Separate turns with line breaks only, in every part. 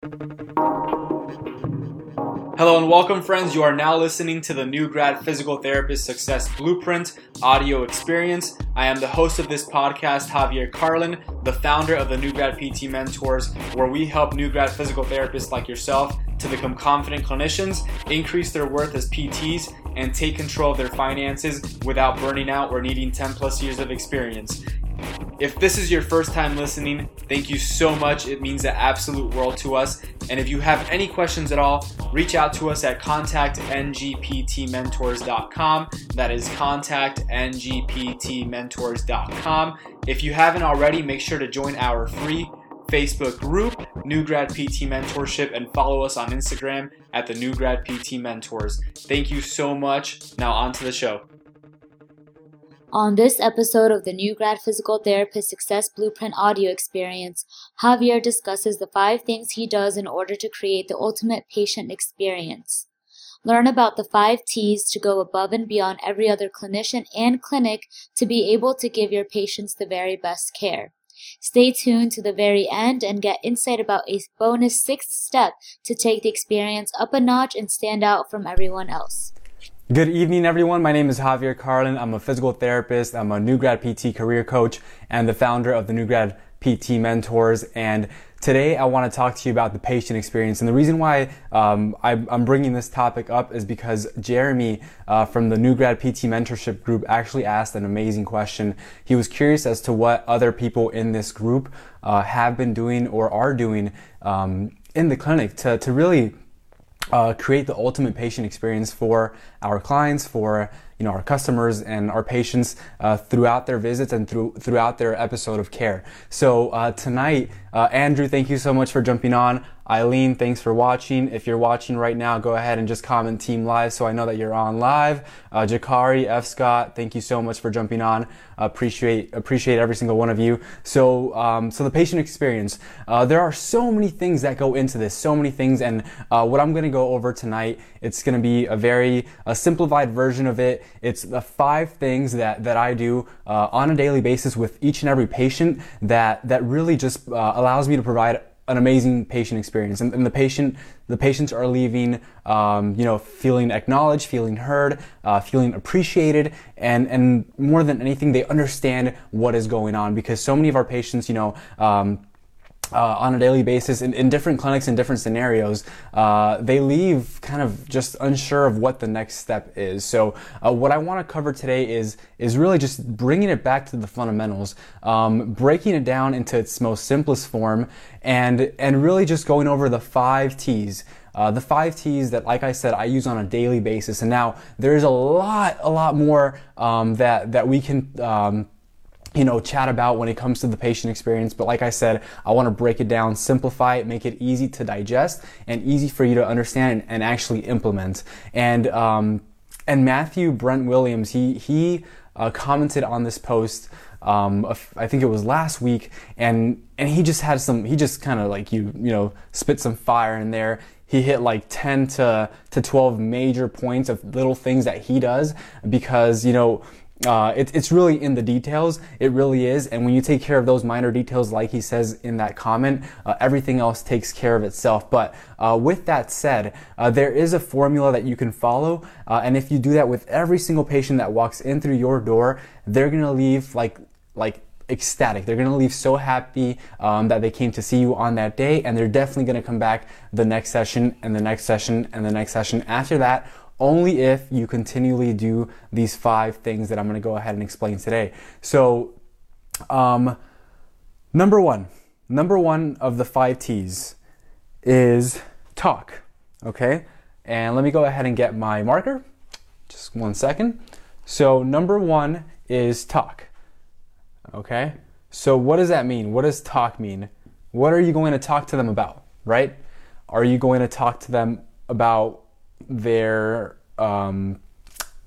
Hello and welcome, friends. You are now listening to the New Grad Physical Therapist Success Blueprint audio experience. I am the host of this podcast, Javier Carlin, the founder of the New Grad PT Mentors, where we help new grad physical therapists like yourself to become confident clinicians, increase their worth as PTs, and take control of their finances without burning out or needing 10 plus years of experience. If this is your first time listening, thank you so much. It means the absolute world to us. And if you have any questions at all, reach out to us at contactngptmentors.com. That is contactngptmentors.com. If you haven't already, make sure to join our free Facebook group, New Grad PT Mentorship, and follow us on Instagram at the New Grad PT Mentors. Thank you so much. Now, on to the show.
On this episode of the New Grad Physical Therapist Success Blueprint audio experience, Javier discusses the five things he does in order to create the ultimate patient experience. Learn about the five T's to go above and beyond every other clinician and clinic to be able to give your patients the very best care. Stay tuned to the very end and get insight about a bonus sixth step to take the experience up a notch and stand out from everyone else.
Good evening, everyone. My name is Javier Carlin. I'm a physical therapist. I'm a new grad PT career coach and the founder of the new grad PT mentors. And today I want to talk to you about the patient experience. And the reason why um, I, am bringing this topic up is because Jeremy uh, from the new grad PT mentorship group actually asked an amazing question. He was curious as to what other people in this group uh, have been doing or are doing um, in the clinic to, to really uh, create the ultimate patient experience for our clients, for you know our customers and our patients uh, throughout their visits and through throughout their episode of care. So uh, tonight, uh, Andrew, thank you so much for jumping on. Eileen, thanks for watching. If you're watching right now, go ahead and just comment Team Live so I know that you're on live. Uh, Jakari, F. Scott, thank you so much for jumping on. appreciate appreciate every single one of you. So um, so the patient experience. Uh, there are so many things that go into this, so many things, and uh, what I'm going to go over tonight, it's going to be a very a simplified version of it. It's the five things that that I do uh, on a daily basis with each and every patient that that really just uh, allows me to provide an amazing patient experience. And, and, the patient the patients are leaving um, you know feeling acknowledged feeling heard uh, feeling appreciated and and more than anything they understand what is going on because so many of our patients you know um, uh, on a daily basis in, in, different clinics in different scenarios, uh, they leave kind of just unsure of what the next step is. So, uh, what I want to cover today is is really just bringing it back to the fundamentals, um, breaking it down into its most simplest form, and and really just going over the five T's. Uh, the five T's that, like I said, I use on a daily basis. And now there's a lot, a lot more um, that that we can um, you know, chat about when it comes to the patient experience. But like I said, I want to break it down, simplify it, make it easy to digest and easy for you to understand and, and actually implement. And, um, and Matthew Brent Williams, he, he, uh, commented on this post, um, I think it was last week, and, and he just had some, he just kind of like you, you know, spit some fire in there he hit like 10 to, to 12 major points of little things that he does because, you know, uh, it, it's really in the details. It really is. And when you take care of those minor details, like he says in that comment, uh, everything else takes care of itself. But uh, with that said, uh, there is a formula that you can follow. Uh, and if you do that with every single patient that walks in through your door, they're going to leave like, like ecstatic. They're going to leave so happy um, that they came to see you on that day, and they're definitely going to come back the next session and the next session and the next session after that only if you continually do these five things that I'm to go ahead and explain today. So, um, number one, number one of the five T's is talk. Okay, and let me go ahead and get my marker. Just one second. So, number one is talk. Okay, so what does that mean? What does talk mean? What are you going to talk to them about, right? Are you going to talk to them about their um,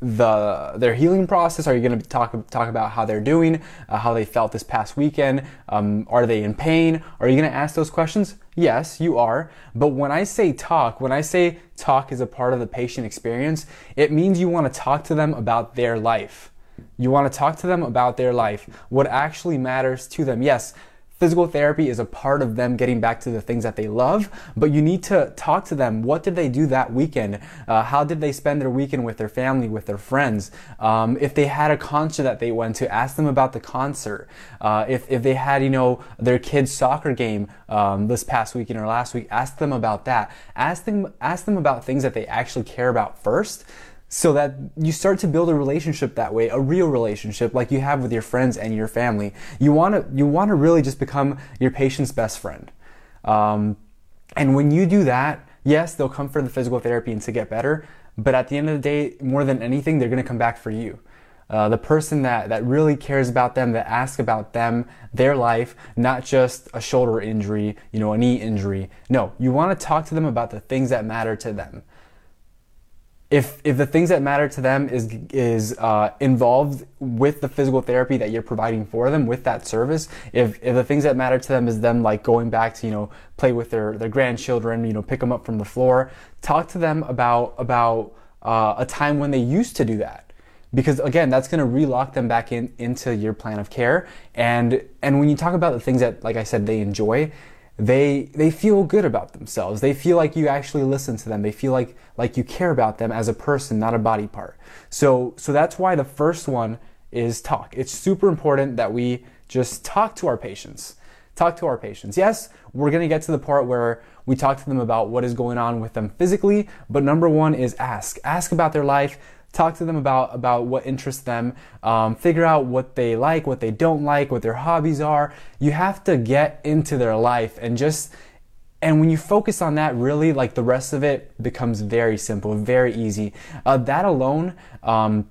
the their healing process? Are you going to talk talk about how they're doing, uh, how they felt this past weekend? Um, are they in pain? Are you going to ask those questions? Yes, you are. But when I say talk, when I say talk is a part of the patient experience, it means you want to talk to them about their life. You want to talk to them about their life, what actually matters to them. Yes, physical therapy is a part of them getting back to the things that they love, but you need to talk to them. What did they do that weekend? Uh, how did they spend their weekend with their family, with their friends? Um, if they had a concert that they went to, ask them about the concert. Uh, if, if they had, you know, their kid's soccer game um, this past weekend or last week, ask them about that. Ask them, ask them about things that they actually care about first so that you start to build a relationship that way, a real relationship like you have with your friends and your family. You want to you want to really just become your patient's best friend. Um, and when you do that, yes, they'll come for the physical therapy and to get better. But at the end of the day, more than anything, they're going to come back for you. Uh, the person that, that really cares about them, that asks about them, their life, not just a shoulder injury, you know, a knee injury. No, you want to talk to them about the things that matter to them if if the things that matter to them is is uh, involved with the physical therapy that you're providing for them with that service if if the things that matter to them is them like going back to you know play with their their grandchildren you know pick them up from the floor talk to them about about uh, a time when they used to do that. Because again that's going to relock them back in into your plan of care. And and when you talk about the things that like i said they enjoy they they feel good about themselves. They feel like you actually listen to them. They feel like like you care about them as a person, not a body part. So so that's why the first one is talk. It's super important that we just talk to our patients. Talk to our patients. Yes, we're going to get to the part where we talk to them about what is going on with them physically, but number 1 is ask. Ask about their life talk to them about about what interests them um, figure out what they like what they don't like what their hobbies are. You have to get into their life and just and when you focus on that really like the rest of it becomes very simple very easy. Uh, that alone um,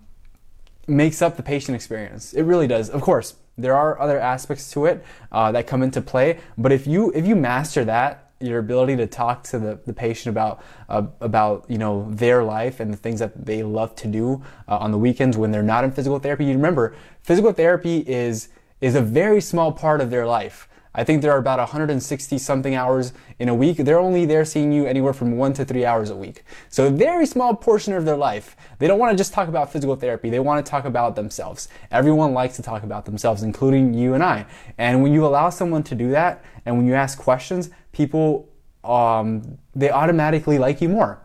makes up the patient experience. It really does. Of course there are other aspects to it uh, that come into play but if you if you master that your ability to talk to the, the patient about uh, about you know their life and the things that they love to do uh, on the weekends when they're not in physical therapy. You remember, physical therapy is is a very small part of their life. I think there are about 160 something hours in a week. They're only there seeing you anywhere from one to three hours a week. So a very small portion of their life. They don't want to just talk about physical therapy. They want to talk about themselves. Everyone likes to talk about themselves, including you and I. And when you allow someone to do that, and when you ask questions, people, um, they automatically like you more.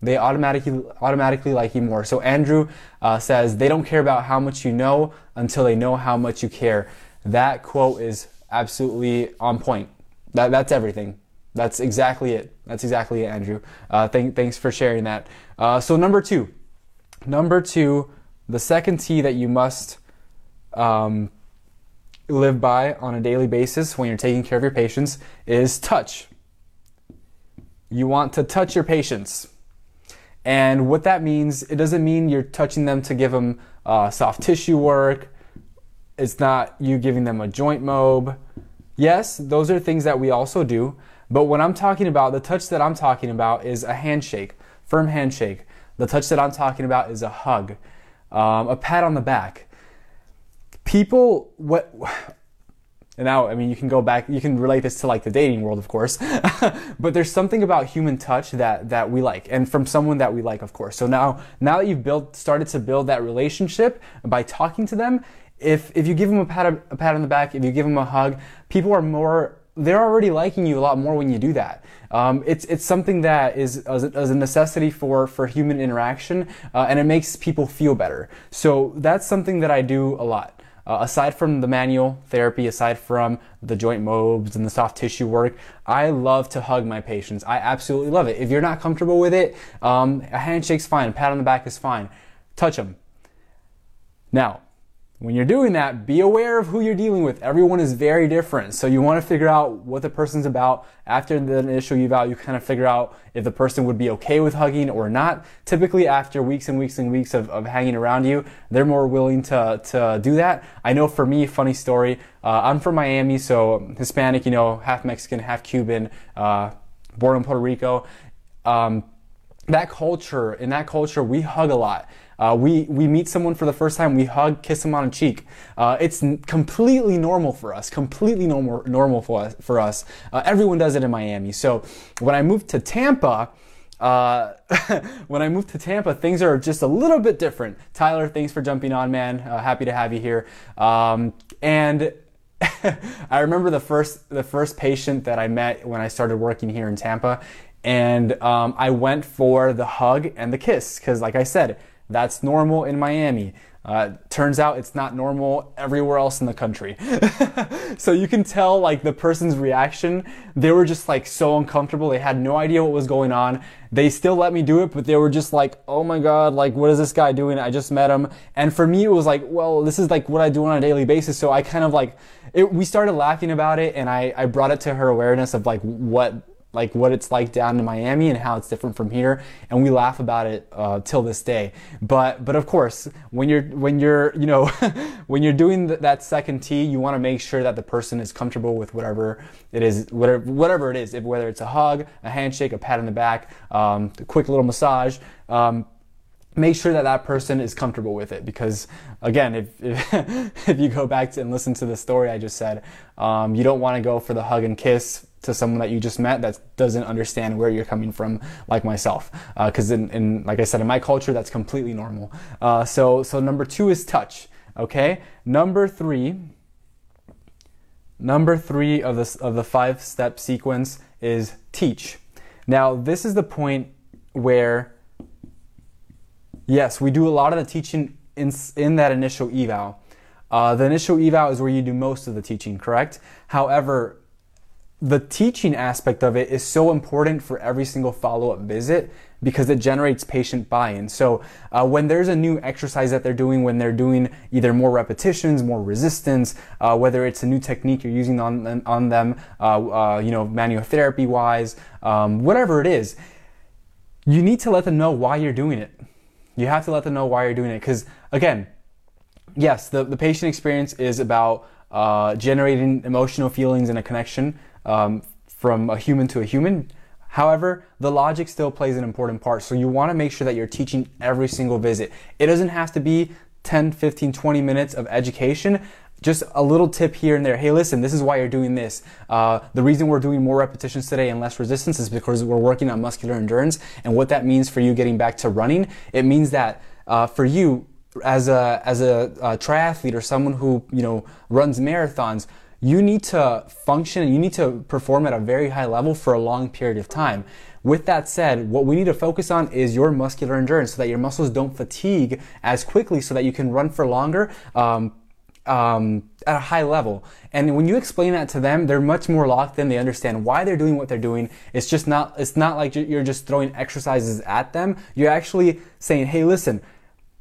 They automatically automatically like you more. So Andrew uh, says they don't care about how much you know until they know how much you care. That quote is absolutely on point. That, that's everything. That's exactly it. That's exactly it, Andrew. Uh, th- thanks for sharing that. Uh, so, number two. Number two, the second T that you must um, live by on a daily basis when you're taking care of your patients is touch. You want to touch your patients. And what that means, it doesn't mean you're touching them to give them uh, soft tissue work it's not you giving them a joint mob. Yes, those are things that we also do. But what I'm talking about, the touch that I'm talking about is a handshake, firm handshake. The touch that I'm talking about is a hug, um, a pat on the back. People, what, and now, I mean, you can go back, you can relate this to like the dating world, of course, but there's something about human touch that, that we like and from someone that we like, of course. So now, now that you've built, started to build that relationship by talking to them, if if you give them a pat a pat on the back, if you give them a hug, people are more they're already liking you a lot more when you do that. Um, it's it's something that is as a, necessity for for human interaction, uh, and it makes people feel better. So that's something that I do a lot. Uh, aside from the manual therapy, aside from the joint mobs and the soft tissue work, I love to hug my patients. I absolutely love it. If you're not comfortable with it, um, a handshake's fine, a pat on the back is fine. Touch them. Now, when you're doing that, be aware of who you're dealing with. Everyone is very different. So you want to figure out what the person's about. After the initial eval, you kind of figure out if the person would be okay with hugging or not. Typically after weeks and weeks and weeks of, of hanging around you, they're more willing to, to do that. I know for me, funny story, uh, I'm from Miami, so Hispanic, you know, half Mexican, half Cuban, uh, born in Puerto Rico. Um, that culture, in that culture, we hug a lot. Uh, we, we meet someone for the first time, we hug, kiss them on the cheek. Uh, it's n- completely normal for us, completely normal, normal for us. For us. Uh, everyone does it in Miami. So when I moved to Tampa, uh, when I moved to Tampa, things are just a little bit different. Tyler, thanks for jumping on, man. Uh, happy to have you here. Um, and I remember the first the first patient that I met when I started working here in Tampa, and um, I went for the hug and the kiss because, like I said, that's normal in Miami. Uh, turns out it's not normal everywhere else in the country. so you can tell like the person's reaction. They were just like so uncomfortable. They had no idea what was going on. They still let me do it, but they were just like, oh my God, like what is this guy doing? I just met him. And for me, it was like, well, this is like what I do on a daily basis. So I kind of like, it, we started laughing about it and I, I brought it to her awareness of like what like what it's like down in Miami and how it's different from here, and we laugh about it uh, till this day. But but of course, when you're when you're you know when you're doing th- that second T, you want to make sure that the person is comfortable with whatever it is, whatever whatever it is, if, whether it's a hug, a handshake, a pat on the back, um, a quick little massage. Um, make sure that that person is comfortable with it because again if, if, if you go back to and listen to the story i just said um, you don't want to go for the hug and kiss to someone that you just met that doesn't understand where you're coming from, like myself. Because uh, in, in, like I said, in my culture, that's completely normal. Uh, so, so number two is touch. Okay. Number three. Number three of the of the five step sequence is teach. Now, this is the point where, yes, we do a lot of the teaching in in that initial eval. Uh, the initial eval is where you do most of the teaching, correct? However, the teaching aspect of it is so important for every single follow-up visit because it generates patient buy-in. So uh, when there's a new exercise that they're doing, when they're doing either more repetitions, more resistance, uh, whether it's a new technique you're using on on them, uh, uh you know, manual therapy wise, um, whatever it is, you need to let them know why you're doing it. You have to let them know why you're doing it because again, yes, the the patient experience is about uh, generating emotional feelings and a connection um, from a human to a human. However, the logic still plays an important part. So you want to make sure that you're teaching every single visit. It doesn't have to be 10, 15, 20 minutes of education. Just a little tip here and there. Hey, listen, this is why you're doing this. Uh, the reason we're doing more repetitions today and less resistance is because we're working on muscular endurance. And what that means for you getting back to running, it means that uh, for you as a as a, a triathlete or someone who you know runs marathons, you need to function and you need to perform at a very high level for a long period of time. With that said, what we need to focus on is your muscular endurance so that your muscles don't fatigue as quickly so that you can run for longer. Um, um, at a high level. And when you explain that to them, they're much more locked in. They understand why they're doing what they're doing. It's just not, it's not like you're just throwing exercises at them. You're actually saying, hey, listen,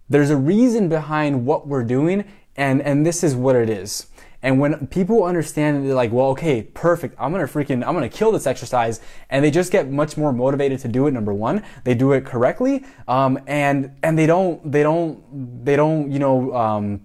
there's a reason behind what we're doing and, and this is what it is. And when people understand, they're like, well, okay, perfect. I'm gonna freaking, I'm gonna kill this exercise, and they just get much more motivated to do it. Number one, they do it correctly, um, and and they don't, they don't, they don't, you know, um,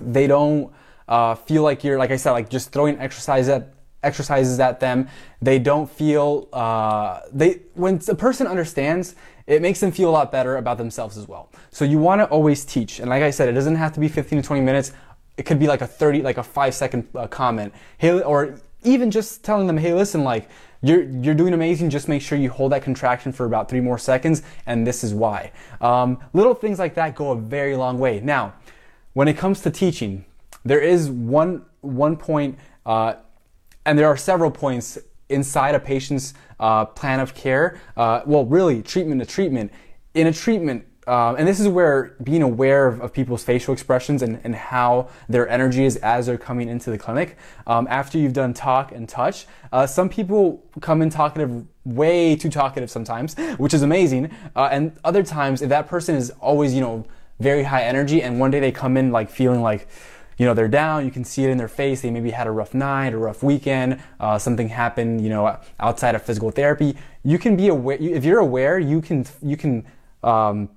they don't uh, feel like you're, like I said, like just throwing exercise at exercises at them. They don't feel uh, they when a person understands. It makes them feel a lot better about themselves as well. So you want to always teach. And like I said, it doesn't have to be 15 to 20 minutes it could be like a 30 like a five second uh, comment. Hey or even just telling them hey listen like you're you're doing amazing. Just make sure you hold that contraction for about three more seconds and this is why. Um, little things like that go a very long way. Now when it comes to teaching there is one one point uh, and there are several points inside a patient's uh, plan of care uh, well really treatment to treatment. In a treatment um, and this is where being aware of, of people's facial expressions and, and, how their energy is as they're coming into the clinic. Um, after you've done talk and touch, uh, some people come in talkative, way too talkative sometimes, which is amazing. Uh, and other times, if that person is always, you know, very high energy, and one day they come in like feeling like, you know, they're down. You can see it in their face. They maybe had a rough night, a rough weekend. Uh, something happened, you know, outside of physical therapy. You can be aware. If you're aware, you can you can um,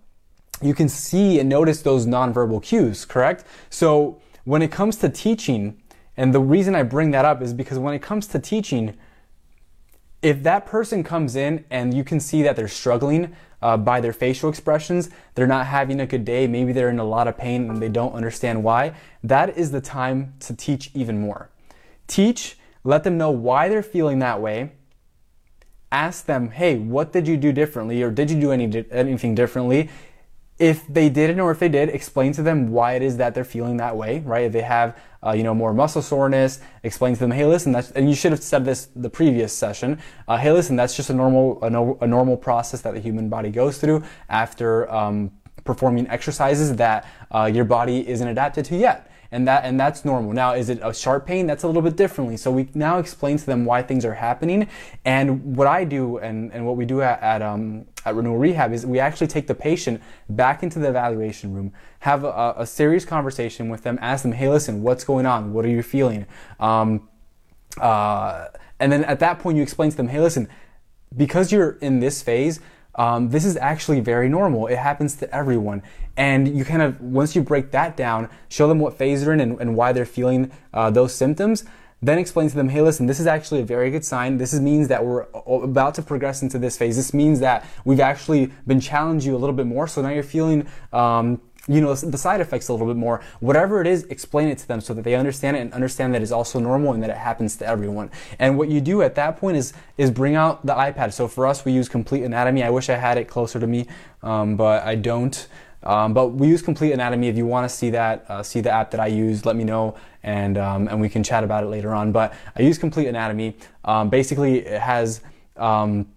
you can see and notice those nonverbal cues, correct? So when it comes to teaching, and the reason I bring that up is because when it comes to teaching, if that person comes in and you can see that they're struggling uh, by their facial expressions, they're not having a good day, maybe they're in a lot of pain and they don't understand why, that is the time to teach even more. Teach, let them know why they're feeling that way. Ask them, hey, what did you do differently or did you do any, anything differently? If they didn't or if they did, explain to them why it is that they're feeling that way, right? If they have, uh, you know, more muscle soreness, explain to them, hey, listen, that's, and you should have said this the previous session. Uh, hey, listen, that's just a normal, a, no, a, normal process that the human body goes through after um, performing exercises that uh, your body isn't adapted to yet and that and that's normal. Now, is it a sharp pain? That's a little bit differently. So we now explain to them why things are happening, and what I do and, and what we do at, at um, at Renewal Rehab is we actually take the patient back into the evaluation room, have a, a serious conversation with them, ask them, hey, listen, what's going on? What are you feeling? Um, uh, and then at that point, you explain to them, hey, listen, because you're in this phase, um, this is actually very normal. It happens to everyone. And you kind of, once you break that down, show them what phase they're in and, and why they're feeling uh, those symptoms, then explain to them, hey, listen, this is actually a very good sign. This means that we're about to progress into this phase. This means that we've actually been challenged you a little bit more. So now you're feeling, um, you know, the side effects a little bit more. Whatever it is, explain it to them so that they understand it and understand that it's also normal and that it happens to everyone. And what you do at that point is is bring out the iPad. So for us, we use Complete Anatomy. I wish I had it closer to me, um, but I don't. Um, but we use Complete Anatomy. If you want to see that, uh, see the app that I use, let me know, and um, and we can chat about it later on. But I use Complete Anatomy. Um, basically, it has um,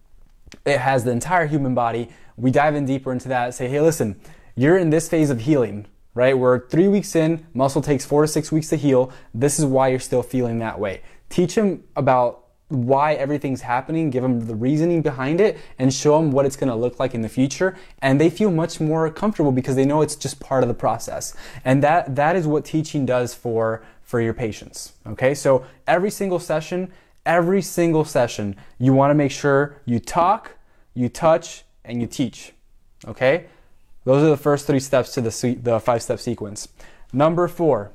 it has the entire human body. We dive in deeper into that. Say, hey, listen, you're in this phase of healing, right? We're three weeks in. Muscle takes four to six weeks to heal. This is why you're still feeling that way. Teach him about why everything's happening, give them the reasoning behind it, and show them what it's going to look like in the future. And they feel much more comfortable because they know it's just part of the process. And that, that is what teaching does for, for your patients. Okay. So every single session, every single session, you want to make sure you talk, you touch, and you teach. Okay. Those are the first three steps to the, the five step sequence. Number four.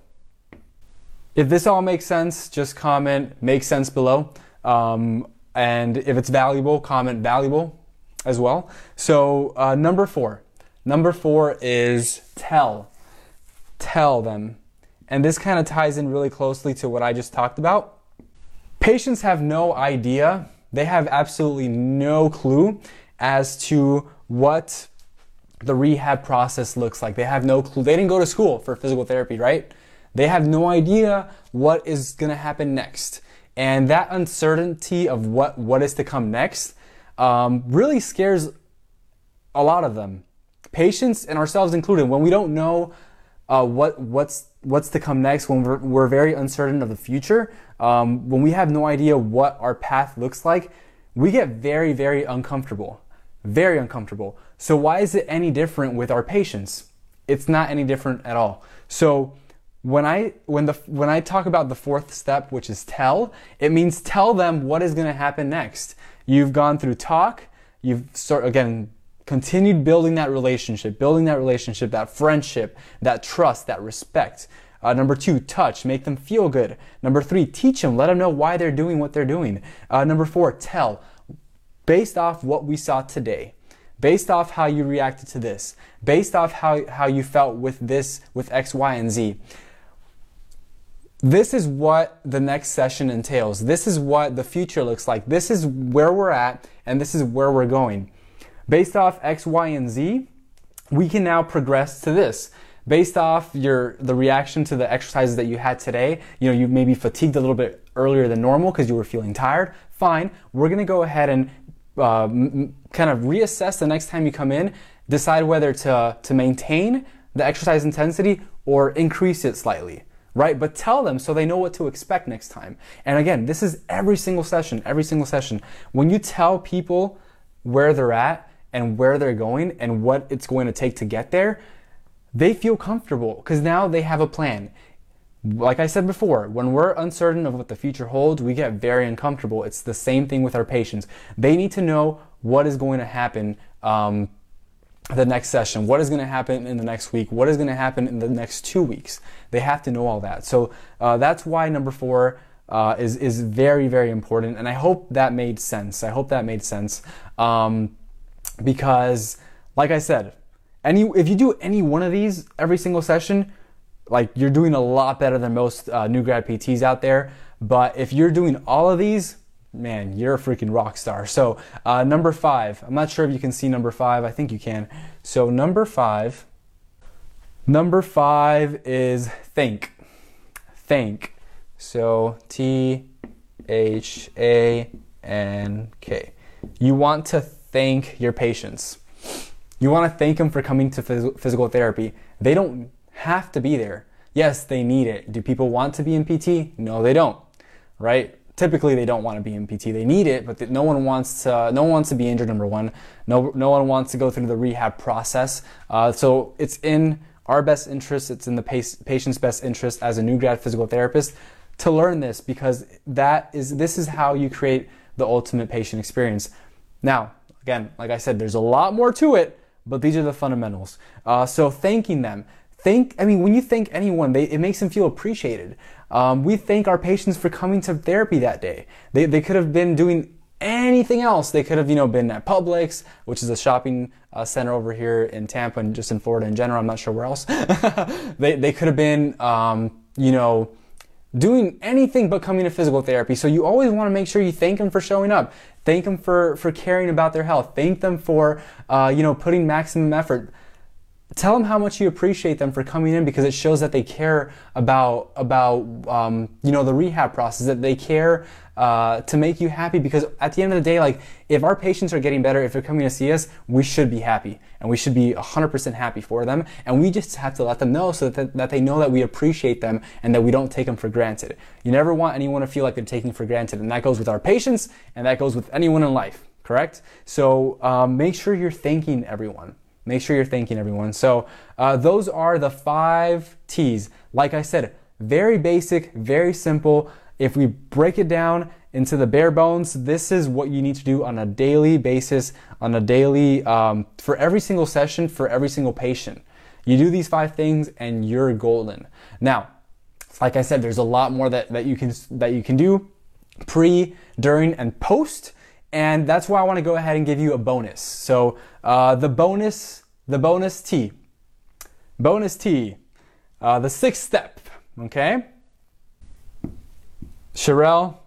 If this all makes sense, just comment makes sense below. Um, and if it's valuable, comment valuable as well. So, uh, number four. Number four is tell. Tell them. And this kind of ties in really closely to what I just talked about. Patients have no idea, they have absolutely no clue as to what the rehab process looks like. They have no clue. They didn't go to school for physical therapy, right? They have no idea what is going to happen next. And that uncertainty of what, what is to come next um, really scares a lot of them. Patients and ourselves included, when we don't know uh, what, what's, what's to come next, when we're, we're very uncertain of the future, um, when we have no idea what our path looks like, we get very, very uncomfortable. Very uncomfortable. So, why is it any different with our patients? It's not any different at all. So, when I when the when I talk about the fourth step, which is tell, it means tell them what is going to happen next. You've gone through talk, you've again continued building that relationship, building that relationship, that friendship, that trust, that respect. Uh, number two, touch, make them feel good. Number three, teach them, let them know why they're doing what they're doing. Uh, number four, tell, based off what we saw today based off how you reacted to this, based off how, how you felt with this, with X, Y, and Z this is what the next session entails. This is what the future looks like. This is where we're at, and this is where we're going. Based off X, Y, and Z, we can now progress to this. Based off your the reaction to the exercises that you had today, you know, you maybe fatigued a little bit earlier than normal because you were feeling tired. Fine, we're gonna go ahead and uh, kind of reassess the next time you come in, decide whether to to maintain the exercise intensity or increase it slightly right? But tell them so they know what to expect next time. And again, this is every single session, every single session. When you tell people where they're at and where they're going and what it's going to take to get there, they feel comfortable because now they have a plan. Like I said before, when we're uncertain of what the future holds, we get very uncomfortable. It's the same thing with our patients. They need to know what is going to happen um, the next session, what is going to happen in the next week, what is going to happen in the next two weeks. They have to know all that. So uh, that's why number four uh, is is very very important, and I hope that made sense. I hope that made sense um, because, like I said, any if you do any one of these every single session, like you're doing a lot better than most uh, new grad PTs out there. But if you're doing all of these, man, you're a freaking rock star. So, uh, number five, I'm not sure if you can see number five. I think you can. So number five, number five is think. Think. So T H A N K. You want to thank your patients. You want to thank them for coming to phys- physical therapy. They don't have to be there. Yes, they need it. Do people want to be in PT? No, they don't. Right? Typically, they don't want to be in PT. They need it, but no one wants to. No one wants to be injured. Number one, no, no one wants to go through the rehab process. Uh, so it's in our best interest. It's in the patient's best interest as a new grad physical therapist to learn this because that is this is how you create the ultimate patient experience. Now, again, like I said, there's a lot more to it, but these are the fundamentals. Uh, so thanking them. Thank, I mean, when you thank anyone, they, it makes them feel appreciated. Um, we thank our patients for coming to therapy that day. They, they could have been doing anything else. They could have, you know, been at Publix, which is a shopping uh, center over here in Tampa and just in Florida in general. I'm not sure where else. they, they could have been, um, you know, doing anything but coming to physical therapy. So you always want to make sure you thank them for showing up. Thank them for, for caring about their health. Thank them for, uh, you know, putting maximum effort. Tell them how much you appreciate them for coming in because it shows that they care about about um, you know the rehab process that they care uh, to make you happy because at the end of the day, like if our patients are getting better, if they're coming to see us, we should be happy and we should be 100% happy for them. And we just have to let them know so that, that they know that we appreciate them and that we don't take them for granted. You never want anyone to feel like they're taking for granted. And that goes with our patients and that goes with anyone in life, correct? So um, make sure you're thanking everyone. Make sure you're thanking everyone. So uh, those are the five T's. Like I said, very basic, very simple. If we break it down into the bare bones, this is what you need to do on a daily basis, on a daily, um, for every single session, for every single patient. You do these five things and you're golden. Now, like I said, there's a lot more that, that you can that you can do pre, during, and post. And that's why I want to go ahead and give you a bonus. So uh, the bonus, the bonus T, bonus T, uh, the sixth step. Okay. Sherelle,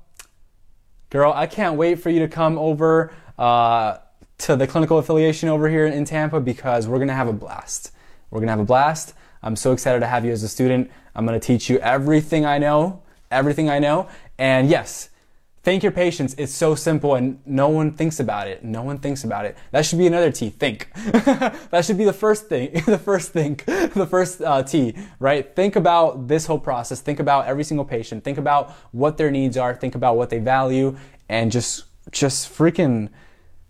girl, I can't wait for you to come over uh, to the clinical affiliation over here in Tampa because we're to have a blast. We're to have a blast. I'm so excited to have you as a student. I'm to teach you everything I know, everything I know. And yes, Thank your patients. It's so simple and no one thinks about it. No one thinks about it. That should be another T. Think. that should be the first thing. the first think. the first uh, T. Right. Think about this whole process. Think about every single patient. Think about what their needs are. Think about what they value, and just just freaking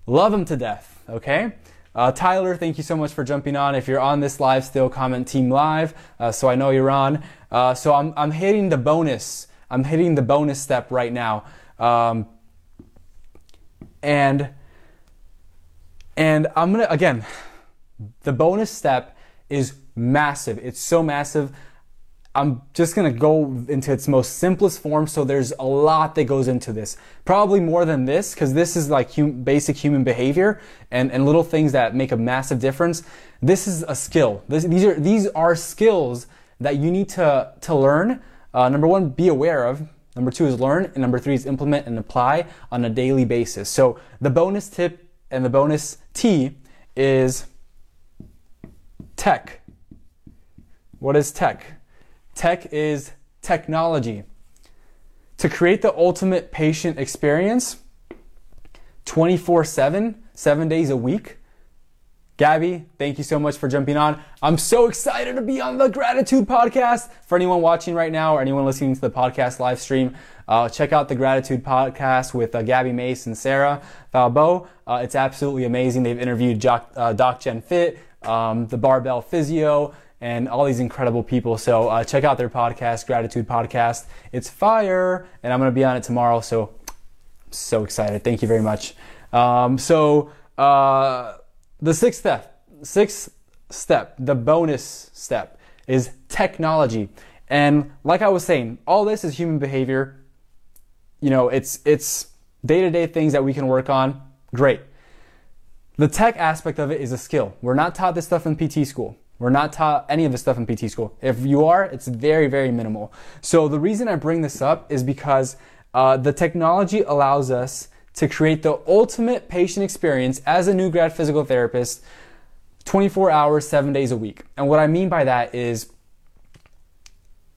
love them to death. Okay. Uh, Tyler, thank you so much for jumping on. If you're on this live still, comment Team Live uh, so I know you're on. Uh, so I'm, I'm hitting the bonus. I'm hitting the bonus step right now. Um, and and I'm gonna again, the bonus step is massive. It's so massive. I'm just gonna go into its most simplest form. So there's a lot that goes into this. Probably more than this, because this is like hum- basic human behavior and, and little things that make a massive difference. This is a skill. This, these are these are skills that you need to to learn. Uh, number one, be aware of. Number two is learn, and number three is implement and apply on a daily basis. So the bonus tip and the bonus T is tech. What is tech? Tech is technology. To create the ultimate patient experience 24 7, seven days a week, Gabby, thank you so much for jumping on. I'm so excited to be on the Gratitude Podcast. For anyone watching right now or anyone listening to the podcast live stream, uh, check out the Gratitude Podcast with uh, Gabby Mace and Sarah Falbo. Uh, it's absolutely amazing. They've interviewed Doc, uh, Doc Jen Fit, um, the Barbell Physio, and all these incredible people. So uh, check out their podcast, Gratitude Podcast. It's fire, and I'm going to be on it tomorrow. So, so excited. Thank you very much. Um, so, uh, the sixth step, sixth step, the bonus step is technology. And like I was saying, all this is human behavior. You know, it's it's day-to-day things that we can work on. Great. The tech aspect of it is a skill. We're not taught this stuff in PT school. We're not taught any of this stuff in PT school. If you are, it's very, very minimal. So the reason I bring this up is because uh, the technology allows us to create the ultimate patient experience as a new grad physical therapist 24 hours, seven days a week. And what I mean by that is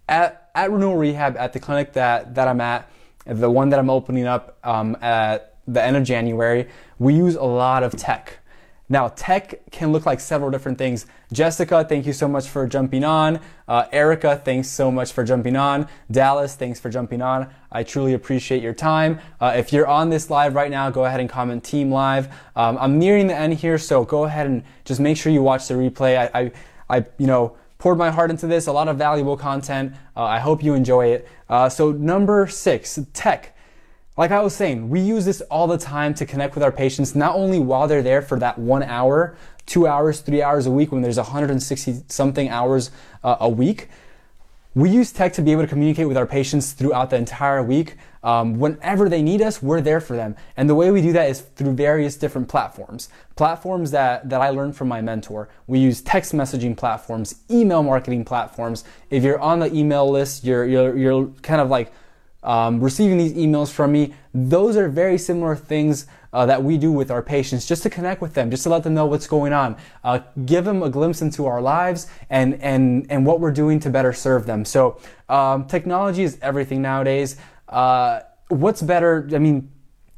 at, at Renewal Rehab, at the clinic that, that I'm at, the one that I'm opening up um, at the end of January, we use a lot of tech. Now, tech can look like several different things. Jessica, thank you so much for jumping on. Uh, Erica, thanks so much for jumping on. Dallas, thanks for jumping on. I truly appreciate your time. Uh, if you're on this live right now, go ahead and comment Team Live. Um, I'm nearing the end here, so go ahead and just make sure you watch the replay. I, I, I you know, poured my heart into this. A lot of valuable content. Uh, I hope you enjoy it. Uh, so number six, tech. Like I was saying, we use this all the time to connect with our patients, not only while they're there for that one hour, two hours, three hours a week when there's 160 something hours uh, a week. We use tech to be able to communicate with our patients throughout the entire week. Um, whenever they need us, we're there for them. And the way we do that is through various different platforms. Platforms that, that I learned from my mentor. We use text messaging platforms, email marketing platforms. If you're on the email list, you're, you're, you're kind of like um, receiving these emails from me. Those are very similar things uh, that we do with our patients just to connect with them, just to let them know what's going on, uh, give them a glimpse into our lives and, and, and what we're doing to better serve them. So um, technology is everything nowadays. Uh, what's better? I mean,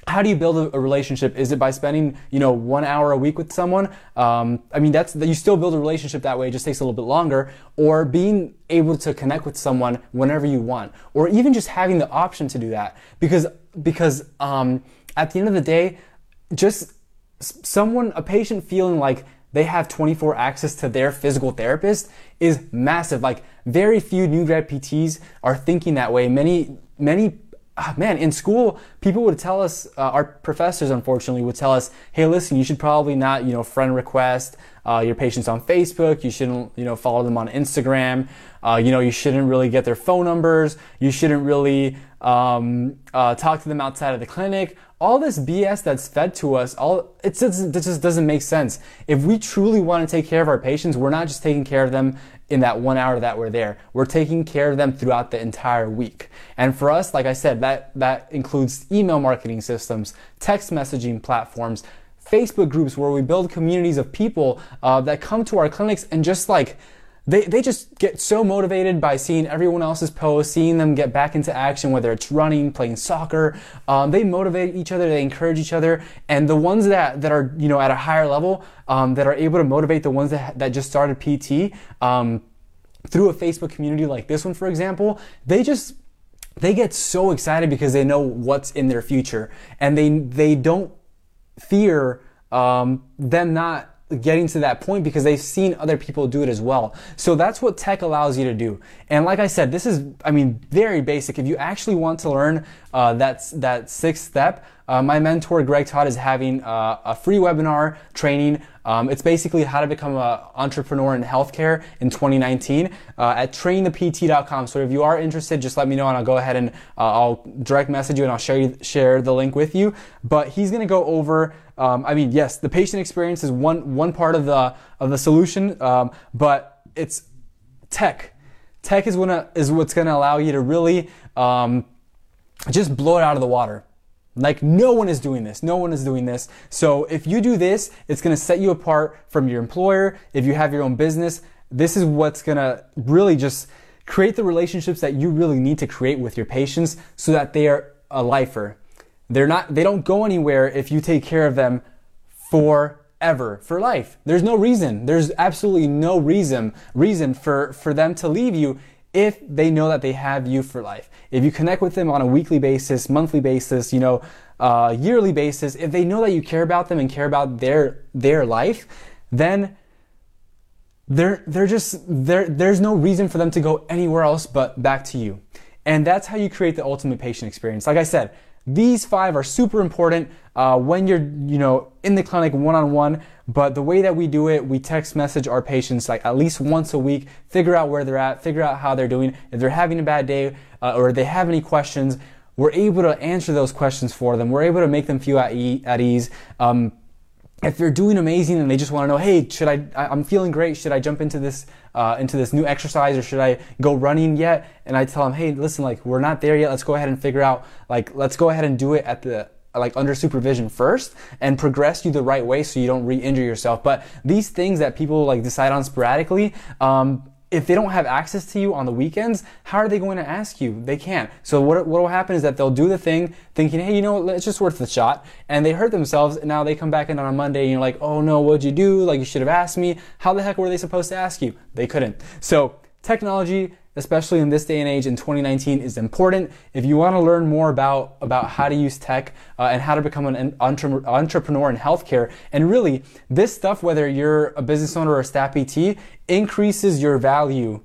how do you build a, relationship? Is it by spending, you know, one hour a week with someone? Um, I mean, that's you still build a relationship that way. It just takes a little bit longer. Or being able to connect with someone whenever you want, or even just having the option to do that. Because because um, at the end of the day, just someone, a patient feeling like they have 24 access to their physical therapist is massive. Like very few new grad PTs are thinking that way. Many many Ah, man, in school, people would tell us, uh, our professors, unfortunately, would tell us, hey, listen, you should probably not, you know, friend request uh, your patients on Facebook. You shouldn't, you know, follow them on Instagram. Uh, you know, you shouldn't really get their phone numbers. You shouldn't really um, uh, talk to them outside of the clinic. All this BS that's fed to us, all it just, it just doesn't make sense. If we truly want to take care of our patients, we're not just taking care of them in that one hour that we're there. We're taking care of them throughout the entire week. And for us, like I said, that, that includes email marketing systems, text messaging platforms, Facebook groups where we build communities of people uh, that come to our clinics and just like, they, they just get so motivated by seeing everyone else's posts, seeing them get back into action, whether it's running, playing soccer. Um, they motivate each other, they encourage each other. And the ones that, that are, you know, at a higher level, um, that are able to motivate the ones that, that just started PT, um, through a Facebook community like this one, for example, they just, they get so excited because they know what's in their future and they, they don't fear, um, them not getting to that point because they've seen other people do it as well. So that's what tech allows you to do. And like I said, this is, I mean, very basic. If you actually want to learn uh, that, that sixth step, uh, my mentor Greg Todd is having uh, a free webinar training. Um, it's basically how to become an entrepreneur in healthcare in 2019 uh, at trainthept.com. So if you are interested, just let me know and I'll go ahead and uh, I'll direct message you and I'll share share the link with you. But he's going to go over. Um, I mean, yes, the patient experience is one one part of the of the solution, um, but it's tech. Tech is, gonna, is what's to allow you to really um, just blow it out of the water. Like no one is doing this. No one is doing this. So if you do this, it's going to set you apart from your employer. If you have your own business, this is what's going to really just create the relationships that you really need to create with your patients so that they are a lifer. They're not, they don't go anywhere if you take care of them forever, for life. There's no reason. There's absolutely no reason, reason for, for them to leave you if they know that they have you for life. If you connect with them on a weekly basis, monthly basis, you know, uh, yearly basis, if they know that you care about them and care about their their life, then they're they're just there. There's no reason for them to go anywhere else but back to you, and that's how you create the ultimate patient experience. Like I said, these five are super important uh, when you're, you know, in the clinic one on one. But the way that we do it, we text message our patients like at least once a week, figure out where they're at, figure out how they're doing. If they're having a bad day uh, or they have any questions, we're able to answer those questions for them. We're able to make them feel at, e- at ease. Um, if they're doing amazing and they just want to know, hey, should I? I'm feeling great. Should I jump into this uh, into this new exercise or should I go running yet? And I tell them, hey, listen, like we're not there yet. Let's go ahead and figure out. Like let's go ahead and do it at the like under supervision first and progress you the right way so you don't re-injure yourself. But these things that people like decide on sporadically, um, if they don't have access to you on the weekends, how are they going to ask you? They can't. So what what will happen is that they'll do the thing thinking, hey, you know it's just worth the shot, and they hurt themselves. And now they come back in on a Monday, and you're like, oh no, what'd you do? Like you should have asked me. How the heck were they supposed to ask you? They couldn't. So technology especially in this day and age in 2019 is important. If you want to learn more about about how to use tech uh, and how to become an entre- entrepreneur in healthcare and really this stuff whether you're a business owner or a staff pt increases your value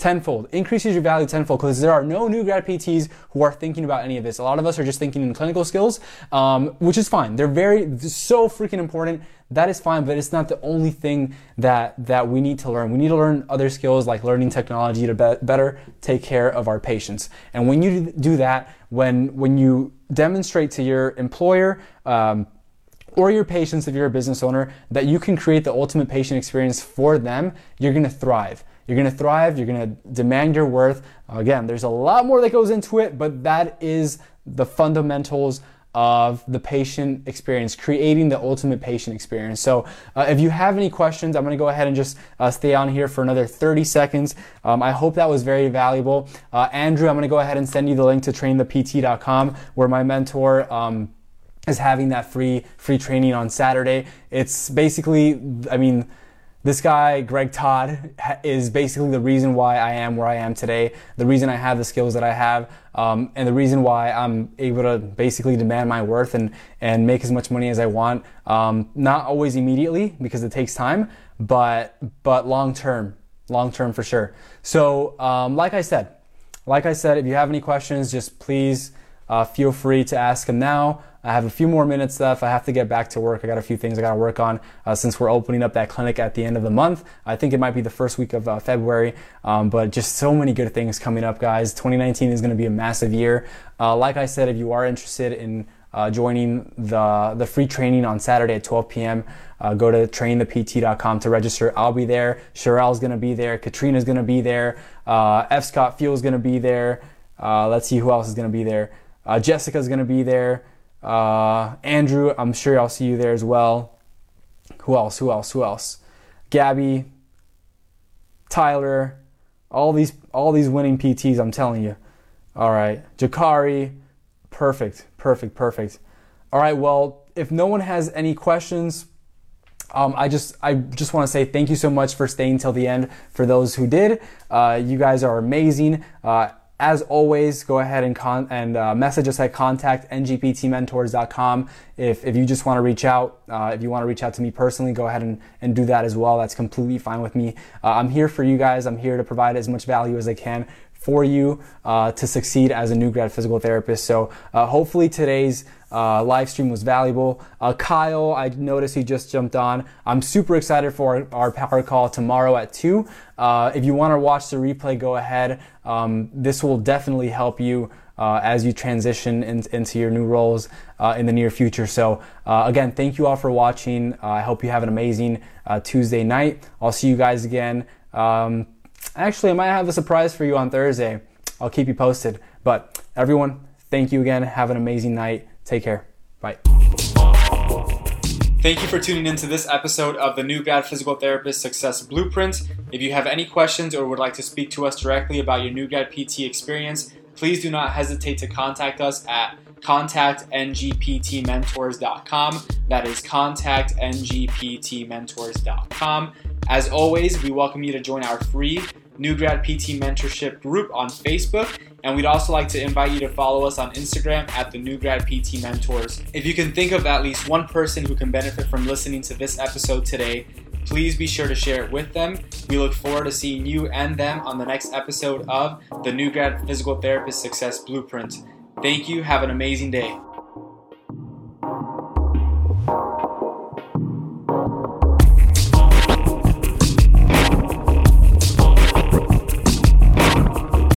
tenfold, increases your value tenfold because there are no new grad PTs who are thinking about any of this. A lot of us are just thinking in clinical skills, um, which is fine. They're very, so freaking important. That is fine, but it's not the only thing that, that we need to learn. We need to learn other skills like learning technology to be- better take care of our patients. And when you do that, when, when you demonstrate to your employer, um, or your patients if you're a business owner that you can create the ultimate patient experience for them, you're going to thrive. You're to thrive. You're to demand your worth. Again, there's a lot more that goes into it, but that is the fundamentals of the patient experience, creating the ultimate patient experience. So, uh, if you have any questions, I'm going to go ahead and just uh, stay on here for another 30 seconds. Um, I hope that was very valuable. Uh, Andrew, I'm going to go ahead and send you the link to trainthept.com where my mentor, um, is having that free free training on Saturday. It's basically, I mean, this guy, Greg Todd, is basically the reason why I am where I am today, the reason I have the skills that I have, um, and the reason why I'm able to basically demand my worth and, and make as much money as I want. Um, not always immediately because it takes time, but, but long term, long term for sure. So, um, like I said, like I said, if you have any questions, just please uh, feel free to ask them now. I have a few more minutes left. I have to get back to work. I got a few things I got to work on uh, since we're opening up that clinic at the end of the month. I think it might be the first week of uh, February, um, but just so many good things coming up, guys. 2019 is going to be a massive year. Uh, like I said, if you are interested in uh, joining the the free training on Saturday at 12 p.m. Uh, go to trainthept.com to register. I'll be there. Sherelle's going to be there. Katrina's going to be there. Uh, F. Scott Fuel's going to be there. Let's see who else is going to be there. Jessica's going to be there. Uh, Andrew, I'm sure I'll see you there as well. Who else? Who else? Who else? Gabby, Tyler, all these all these winning PTs. I'm telling you. All right, Jakari, perfect, perfect, perfect. All right. Well, if no one has any questions, um, I just I just want to say thank you so much for staying till the end. For those who did, uh, you guys are amazing. Uh, as always, go ahead and, con- and uh, message us at contactngptmentors.com if, if you just want to reach out. Uh, if you want to reach out to me personally, go ahead and, and do that as well. That's completely fine with me. Uh, I'm here for you guys. I'm here to provide as much value as I can for you uh, to succeed as a new grad physical therapist. So uh, hopefully today's uh, live stream was valuable. Uh, Kyle, I noticed he just jumped on. I'm super excited for our power call tomorrow at 2. Uh, if you want to watch the replay, go ahead. Um, this will definitely help you uh, as you transition in, into your new roles uh, in the near future. So, uh, again, thank you all for watching. I hope you have an amazing Tuesday night. I'll see you guys again. Um, actually, I might have a surprise for you on Thursday. I'll keep you posted. But everyone, thank you again. Have an amazing night. Take care. Bye.
Thank you for tuning in to this episode of the New Grad Physical Therapist Success Blueprint. If you have any questions or would like to speak to us directly about your New Grad PT experience, please do not hesitate to contact us at contactngptmentors.com. That is contactngptmentors.com. As always, we welcome you to join our free New Grad PT Mentorship group on Facebook, and we'd also like to invite you to follow us on Instagram at the New Grad PT Mentors. If you can think of at least one person who can benefit from listening to this episode today, please be sure to share it with them. We look forward to seeing you and them on the next episode of the New Grad Physical Therapist Success Blueprint. Thank you. Have an amazing day.